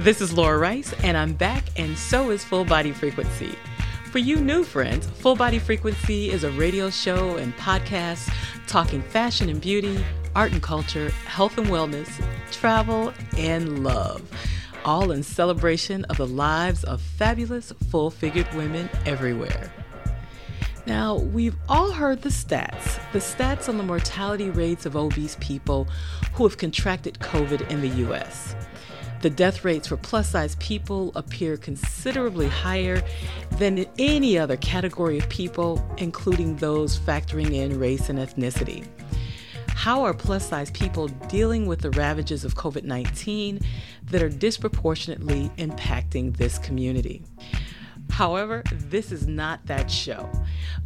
This is Laura Rice, and I'm back, and so is Full Body Frequency. For you new friends, Full Body Frequency is a radio show and podcast talking fashion and beauty, art and culture, health and wellness, travel, and love, all in celebration of the lives of fabulous, full figured women everywhere. Now, we've all heard the stats the stats on the mortality rates of obese people who have contracted COVID in the US. The death rates for plus size people appear considerably higher than in any other category of people, including those factoring in race and ethnicity. How are plus size people dealing with the ravages of COVID 19 that are disproportionately impacting this community? However, this is not that show,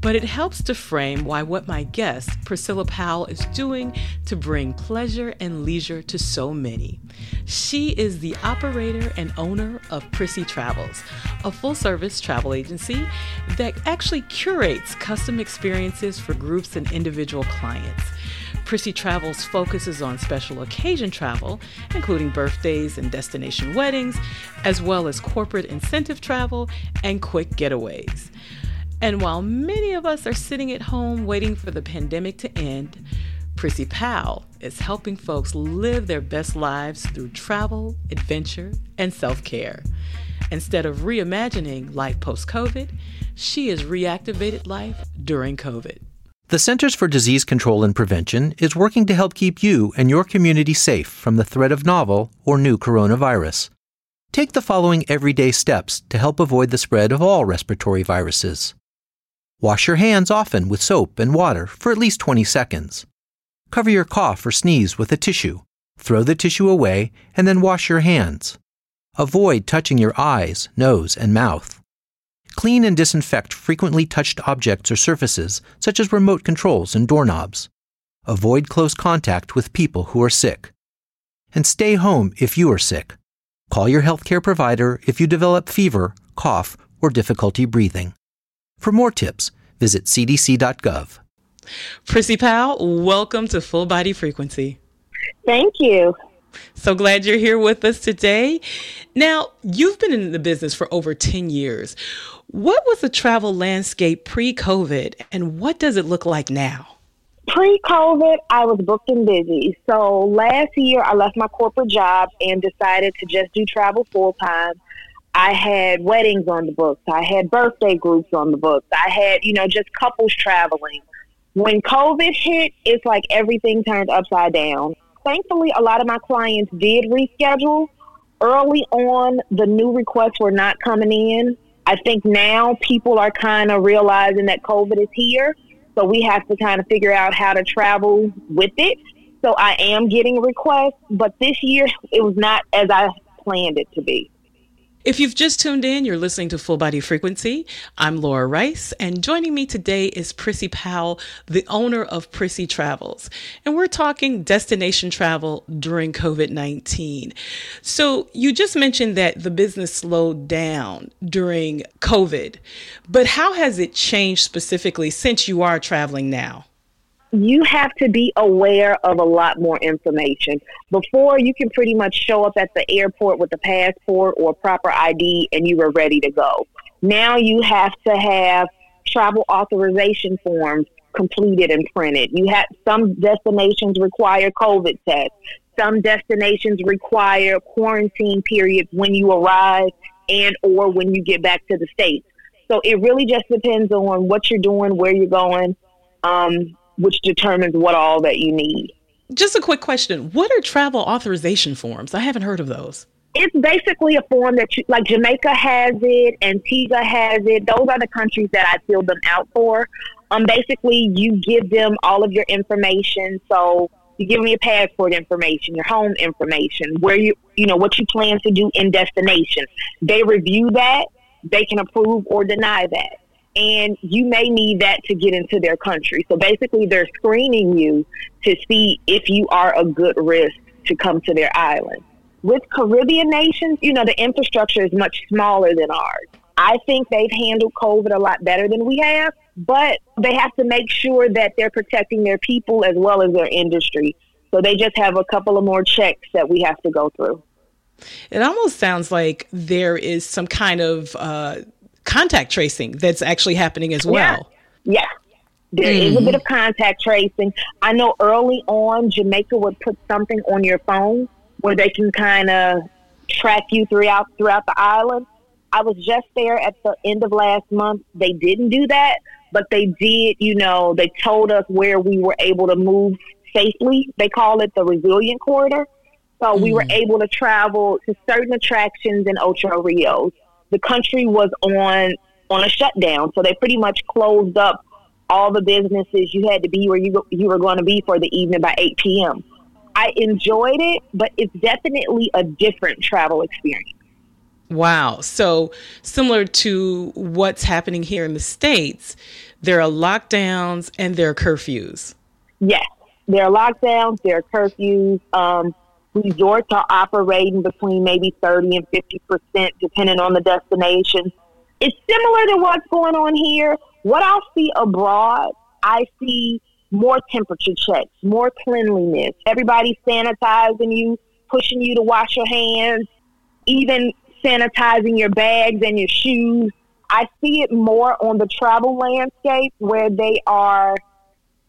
but it helps to frame why what my guest, Priscilla Powell, is doing to bring pleasure and leisure to so many. She is the operator and owner of Prissy Travels, a full service travel agency that actually curates custom experiences for groups and individual clients. Prissy Travels focuses on special occasion travel, including birthdays and destination weddings, as well as corporate incentive travel and quick getaways. And while many of us are sitting at home waiting for the pandemic to end, Prissy Powell is helping folks live their best lives through travel, adventure, and self care. Instead of reimagining life post COVID, she has reactivated life during COVID. The Centers for Disease Control and Prevention is working to help keep you and your community safe from the threat of novel or new coronavirus. Take the following everyday steps to help avoid the spread of all respiratory viruses. Wash your hands often with soap and water for at least 20 seconds. Cover your cough or sneeze with a tissue. Throw the tissue away and then wash your hands. Avoid touching your eyes, nose, and mouth. Clean and disinfect frequently touched objects or surfaces, such as remote controls and doorknobs. Avoid close contact with people who are sick. And stay home if you are sick. Call your healthcare provider if you develop fever, cough, or difficulty breathing. For more tips, visit cdc.gov. Prissy Powell, welcome to Full Body Frequency. Thank you. So glad you're here with us today. Now, you've been in the business for over 10 years. What was the travel landscape pre COVID and what does it look like now? Pre COVID, I was booked and busy. So last year, I left my corporate job and decided to just do travel full time. I had weddings on the books. I had birthday groups on the books. I had, you know, just couples traveling. When COVID hit, it's like everything turned upside down thankfully, a lot of my clients did reschedule. Early on, the new requests were not coming in. I think now people are kind of realizing that COVID is here. So we have to kind of figure out how to travel with it. So I am getting requests, but this year it was not as I planned it to be. If you've just tuned in, you're listening to Full Body Frequency. I'm Laura Rice, and joining me today is Prissy Powell, the owner of Prissy Travels. And we're talking destination travel during COVID 19. So, you just mentioned that the business slowed down during COVID, but how has it changed specifically since you are traveling now? You have to be aware of a lot more information. Before, you can pretty much show up at the airport with a passport or proper ID and you are ready to go. Now you have to have travel authorization forms completed and printed. You have some destinations require COVID tests. Some destinations require quarantine periods when you arrive and or when you get back to the states. So it really just depends on what you're doing, where you're going, um, which determines what all that you need. Just a quick question. What are travel authorization forms? I haven't heard of those. It's basically a form that you, like Jamaica has it, Antigua has it. Those are the countries that I fill them out for. Um, basically, you give them all of your information. So you give them your passport information, your home information, where you, you know, what you plan to do in destination. They review that. They can approve or deny that and you may need that to get into their country. So basically, they're screening you to see if you are a good risk to come to their island. With Caribbean nations, you know, the infrastructure is much smaller than ours. I think they've handled COVID a lot better than we have, but they have to make sure that they're protecting their people as well as their industry. So they just have a couple of more checks that we have to go through. It almost sounds like there is some kind of uh, contact tracing that's actually happening as well. Yeah. yeah. There mm. is a bit of contact tracing. I know early on, Jamaica would put something on your phone where they can kind of track you throughout throughout the island. I was just there at the end of last month. They didn't do that, but they did. You know, they told us where we were able to move safely. They call it the resilient corridor. So mm. we were mm. able to travel to certain attractions in Ocho Rios. The country was on on a shutdown, so they pretty much closed up all the businesses. You had to be where you you were going to be for the evening by 8 p.m. I enjoyed it, but it's definitely a different travel experience. Wow. So, similar to what's happening here in the States, there are lockdowns and there are curfews. Yes, there are lockdowns, there are curfews. Um, resorts are operating between maybe 30 and 50%, depending on the destination. It's similar to what's going on here, what I see abroad, I see more temperature checks, more cleanliness, everybody sanitizing you, pushing you to wash your hands, even sanitizing your bags and your shoes. I see it more on the travel landscape where they are,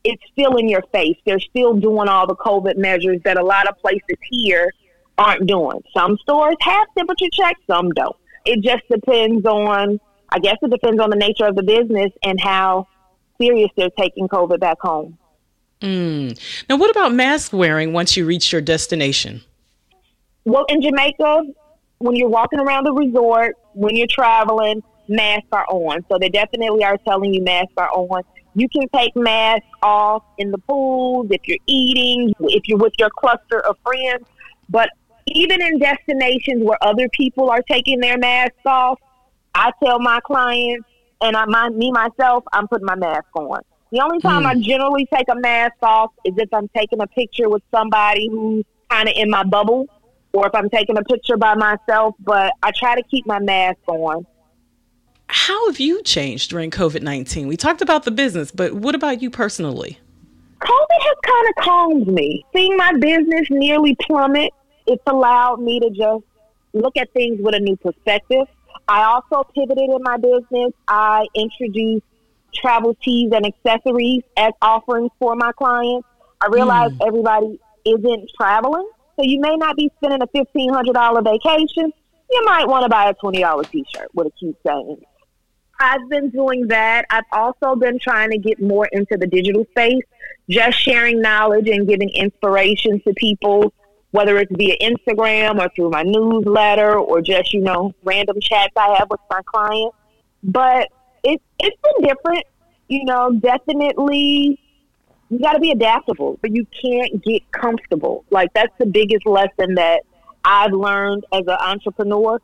it's still in your face. They're still doing all the COVID measures that a lot of places here aren't doing. Some stores have temperature checks, some don't. It just depends on I guess it depends on the nature of the business and how serious they're taking COVID back home. Mm. Now, what about mask wearing once you reach your destination? Well, in Jamaica, when you're walking around the resort, when you're traveling, masks are on. So they definitely are telling you masks are on. You can take masks off in the pools if you're eating, if you're with your cluster of friends. But even in destinations where other people are taking their masks off, I tell my clients, and I, my, me myself, I'm putting my mask on. The only time mm. I generally take a mask off is if I'm taking a picture with somebody who's kind of in my bubble, or if I'm taking a picture by myself. But I try to keep my mask on. How have you changed during COVID 19? We talked about the business, but what about you personally? COVID has kind of calmed me. Seeing my business nearly plummet, it's allowed me to just look at things with a new perspective. I also pivoted in my business. I introduced travel tees and accessories as offerings for my clients. I realized mm. everybody isn't traveling, so you may not be spending a fifteen hundred dollar vacation. You might want to buy a twenty dollar t shirt with a cute saying. I've been doing that. I've also been trying to get more into the digital space, just sharing knowledge and giving inspiration to people whether it's via Instagram or through my newsletter or just, you know, random chats I have with my clients. But it, it's been different. You know, definitely you got to be adaptable, but you can't get comfortable. Like, that's the biggest lesson that I've learned as an entrepreneur.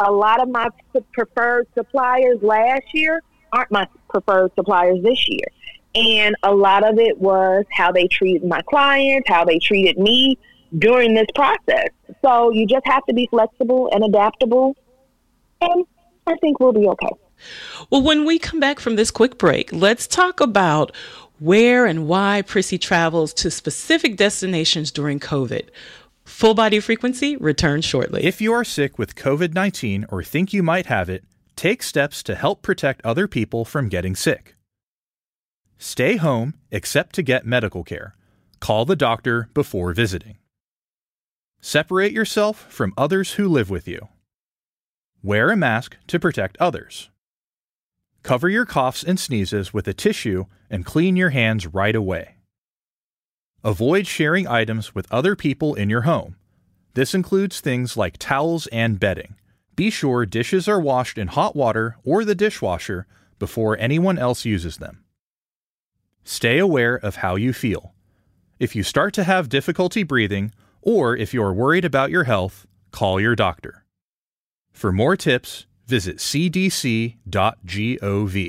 A lot of my preferred suppliers last year aren't my preferred suppliers this year. And a lot of it was how they treated my clients, how they treated me, during this process. So you just have to be flexible and adaptable. And I think we'll be okay. Well, when we come back from this quick break, let's talk about where and why Prissy travels to specific destinations during COVID. Full body frequency returns shortly. If you are sick with COVID 19 or think you might have it, take steps to help protect other people from getting sick. Stay home except to get medical care. Call the doctor before visiting. Separate yourself from others who live with you. Wear a mask to protect others. Cover your coughs and sneezes with a tissue and clean your hands right away. Avoid sharing items with other people in your home. This includes things like towels and bedding. Be sure dishes are washed in hot water or the dishwasher before anyone else uses them. Stay aware of how you feel. If you start to have difficulty breathing or if you're worried about your health, call your doctor. For more tips, visit cdc.gov.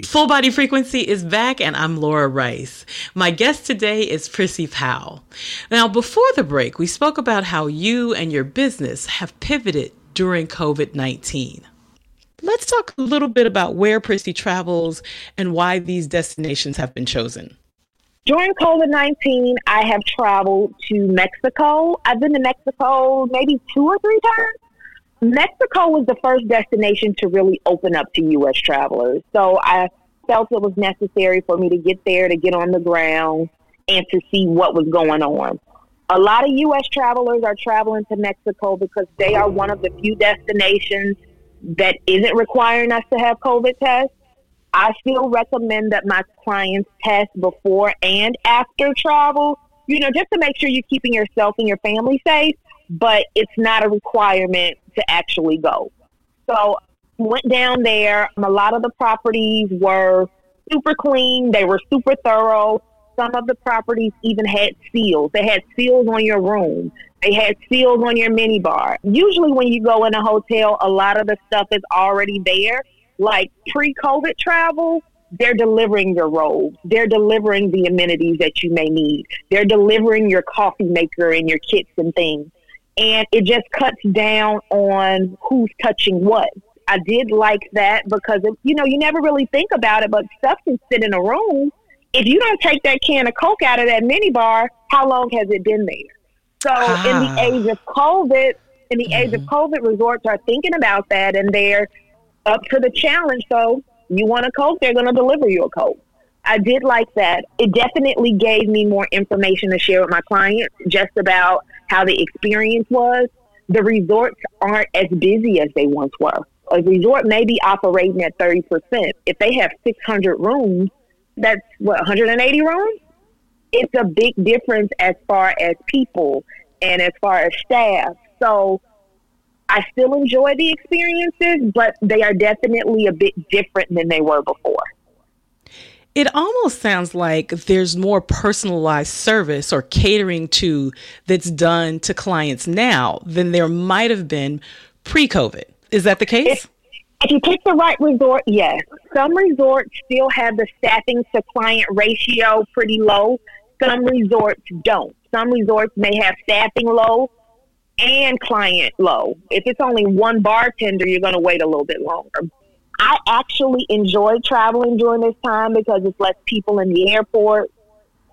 Full Body Frequency is back, and I'm Laura Rice. My guest today is Prissy Powell. Now, before the break, we spoke about how you and your business have pivoted during COVID 19. Let's talk a little bit about where Prissy travels and why these destinations have been chosen. During COVID 19, I have traveled to Mexico. I've been to Mexico maybe two or three times. Mexico was the first destination to really open up to U.S. travelers. So I felt it was necessary for me to get there, to get on the ground, and to see what was going on. A lot of U.S. travelers are traveling to Mexico because they are one of the few destinations that isn't requiring us to have COVID tests. I still recommend that my clients test before and after travel, you know, just to make sure you're keeping yourself and your family safe, but it's not a requirement to actually go. So went down there. A lot of the properties were super clean. They were super thorough. Some of the properties even had seals. They had seals on your room. They had seals on your minibar. Usually when you go in a hotel, a lot of the stuff is already there. Like pre-COVID travel, they're delivering your robes. They're delivering the amenities that you may need. They're delivering your coffee maker and your kits and things. And it just cuts down on who's touching what. I did like that because, it, you know, you never really think about it, but stuff can sit in a room. If you don't take that can of Coke out of that mini bar, how long has it been there? So ah. in the ah. age of COVID, in the mm-hmm. age of mm-hmm. COVID, resorts are thinking about that and they're up to the challenge. So you want a Coke, they're going to deliver you a Coke. I did like that. It definitely gave me more information to share with my clients just about how the experience was. The resorts aren't as busy as they once were a resort may be operating at 30%. If they have 600 rooms, that's what, 180 rooms? It's a big difference as far as people and as far as staff. So I still enjoy the experiences, but they are definitely a bit different than they were before. It almost sounds like there's more personalized service or catering to that's done to clients now than there might have been pre COVID. Is that the case? If, if you pick the right resort, yes. Some resorts still have the staffing to client ratio pretty low. Some resorts don't. Some resorts may have staffing low and client low. If it's only one bartender, you're going to wait a little bit longer. I actually enjoy traveling during this time because it's less people in the airport.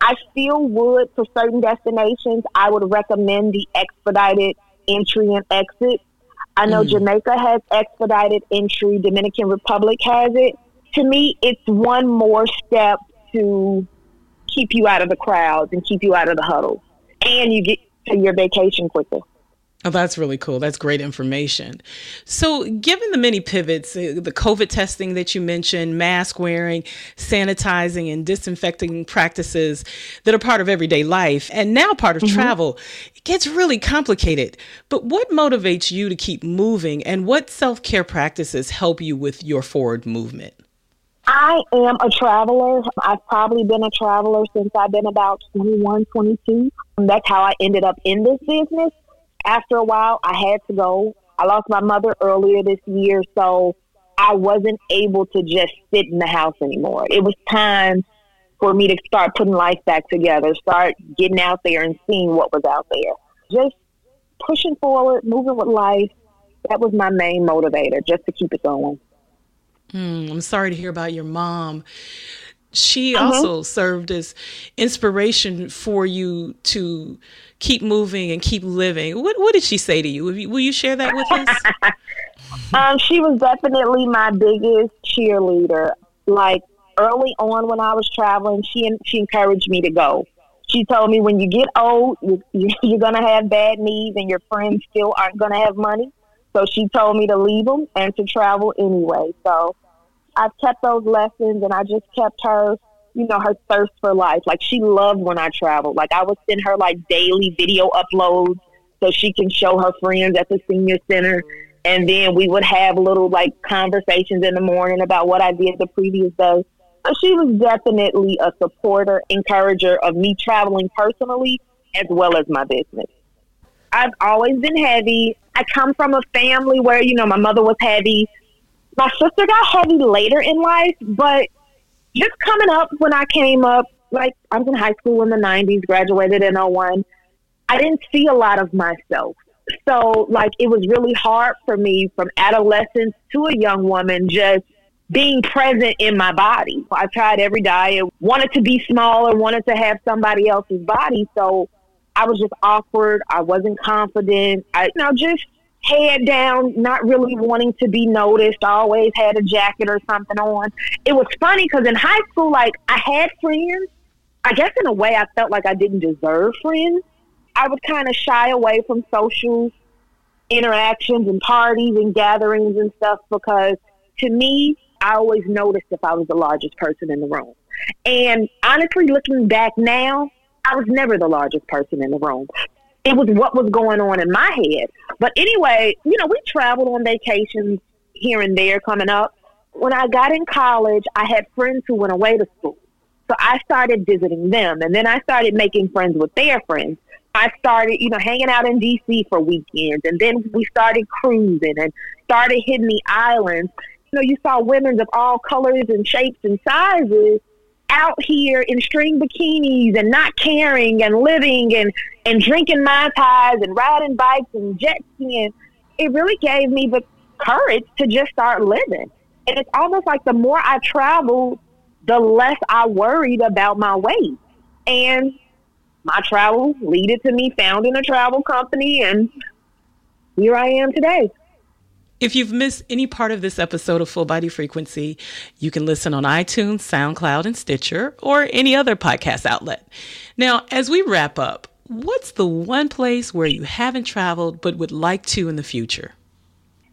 I still would, for certain destinations, I would recommend the expedited entry and exit I know mm. Jamaica has expedited entry, Dominican Republic has it. To me, it's one more step to keep you out of the crowds and keep you out of the huddle. And you get to your vacation quicker. Oh, that's really cool. That's great information. So, given the many pivots, uh, the COVID testing that you mentioned, mask wearing, sanitizing, and disinfecting practices that are part of everyday life, and now part of mm-hmm. travel, it gets really complicated. But what motivates you to keep moving, and what self care practices help you with your forward movement? I am a traveler. I've probably been a traveler since I've been about 21, 22. That's how I ended up in this business after a while, I had to go. I lost my mother earlier this year, so I wasn't able to just sit in the house anymore. It was time for me to start putting life back together, start getting out there and seeing what was out there. Just pushing forward, moving with life. That was my main motivator, just to keep it going. Hmm, I'm sorry to hear about your mom she uh-huh. also served as inspiration for you to keep moving and keep living. What what did she say to you? Will you, will you share that with us? um, she was definitely my biggest cheerleader. Like early on when I was traveling, she she encouraged me to go. She told me when you get old, you, you're gonna have bad knees, and your friends still aren't gonna have money. So she told me to leave them and to travel anyway. So I've kept those lessons and I just kept her, you know, her thirst for life. Like she loved when I traveled. Like I would send her like daily video uploads so she can show her friends at the senior center. And then we would have little like conversations in the morning about what I did the previous day. So she was definitely a supporter, encourager of me traveling personally as well as my business. I've always been heavy. I come from a family where, you know, my mother was heavy. My sister got heavy later in life, but just coming up when I came up, like I was in high school in the 90s, graduated in 01, I didn't see a lot of myself. So, like, it was really hard for me from adolescence to a young woman just being present in my body. I tried every diet, wanted to be smaller, wanted to have somebody else's body. So I was just awkward. I wasn't confident. I, you know, just head down, not really wanting to be noticed. Always had a jacket or something on. It was funny because in high school, like I had friends. I guess in a way, I felt like I didn't deserve friends. I would kind of shy away from social interactions and parties and gatherings and stuff because to me, I always noticed if I was the largest person in the room. And honestly, looking back now, I was never the largest person in the room. It was what was going on in my head. But anyway, you know, we traveled on vacations here and there coming up. When I got in college, I had friends who went away to school. So I started visiting them and then I started making friends with their friends. I started, you know, hanging out in DC for weekends and then we started cruising and started hitting the islands You know, you saw women of all colors and shapes and sizes out here in string bikinis and not caring and living and, and drinking Mai Tais and riding bikes and jet skiing. It really gave me the courage to just start living. And it's almost like the more I traveled, the less I worried about my weight. And my travel leaded to me founding a travel company and here I am today. If you've missed any part of this episode of Full Body Frequency, you can listen on iTunes, SoundCloud, and Stitcher, or any other podcast outlet. Now, as we wrap up, what's the one place where you haven't traveled but would like to in the future?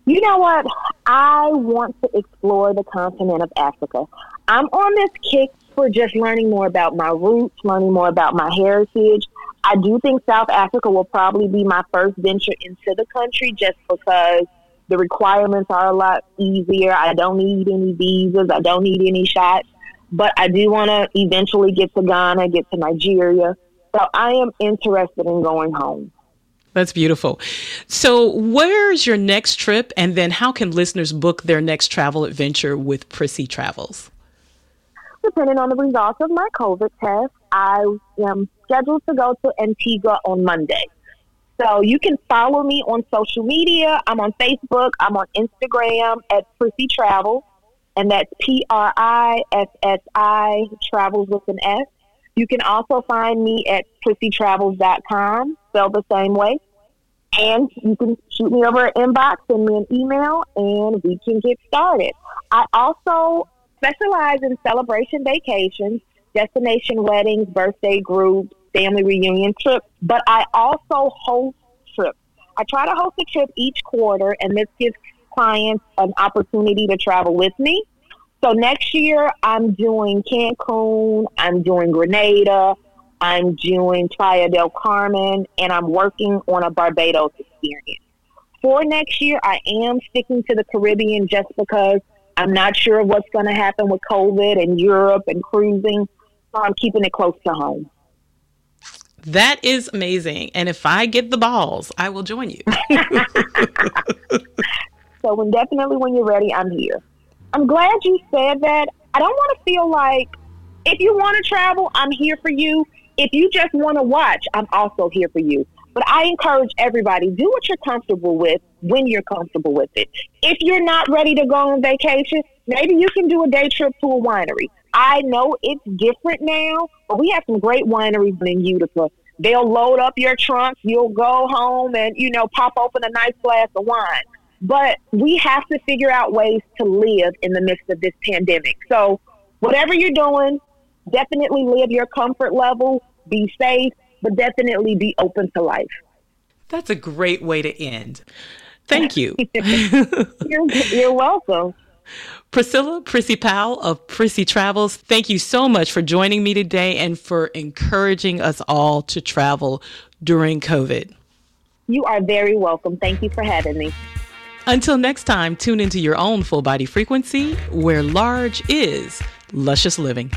You know what? I want to explore the continent of Africa. I'm on this kick for just learning more about my roots, learning more about my heritage. I do think South Africa will probably be my first venture into the country just because the requirements are a lot easier. I don't need any visas. I don't need any shots. But I do want to eventually get to Ghana, get to Nigeria. So I am interested in going home. That's beautiful. So, where's your next trip? And then, how can listeners book their next travel adventure with Prissy Travels? Depending on the results of my COVID test, I am scheduled to go to Antigua on Monday. So you can follow me on social media. I'm on Facebook. I'm on Instagram at Prissy Travel, and that's P R I S S I Travels with an S. You can also find me at prissytravels.com, spelled the same way. And you can shoot me over an inbox, send me an email, and we can get started. I also specialize in celebration vacations, destination weddings, birthday groups, family reunion trips, but I also host trips. I try to host a trip each quarter, and this gives clients an opportunity to travel with me. So next year, I'm doing Cancun, I'm doing Grenada, I'm doing Playa del Carmen, and I'm working on a Barbados experience. For next year, I am sticking to the Caribbean just because I'm not sure what's going to happen with COVID and Europe and cruising. So I'm keeping it close to home. That is amazing. And if I get the balls, I will join you. so when definitely when you're ready, I'm here. I'm glad you said that. I don't want to feel like if you want to travel, I'm here for you. If you just want to watch, I'm also here for you. But I encourage everybody, do what you're comfortable with when you're comfortable with it. If you're not ready to go on vacation, maybe you can do a day trip to a winery. I know it's different now, but we have some great wineries in Utica. They'll load up your trunk. You'll go home and, you know, pop open a nice glass of wine. But we have to figure out ways to live in the midst of this pandemic. So, whatever you're doing, definitely live your comfort level, be safe, but definitely be open to life. That's a great way to end. Thank you. you're, you're welcome. Priscilla Prissy Powell of Prissy Travels, thank you so much for joining me today and for encouraging us all to travel during COVID. You are very welcome. Thank you for having me. Until next time, tune into your own full body frequency where large is luscious living.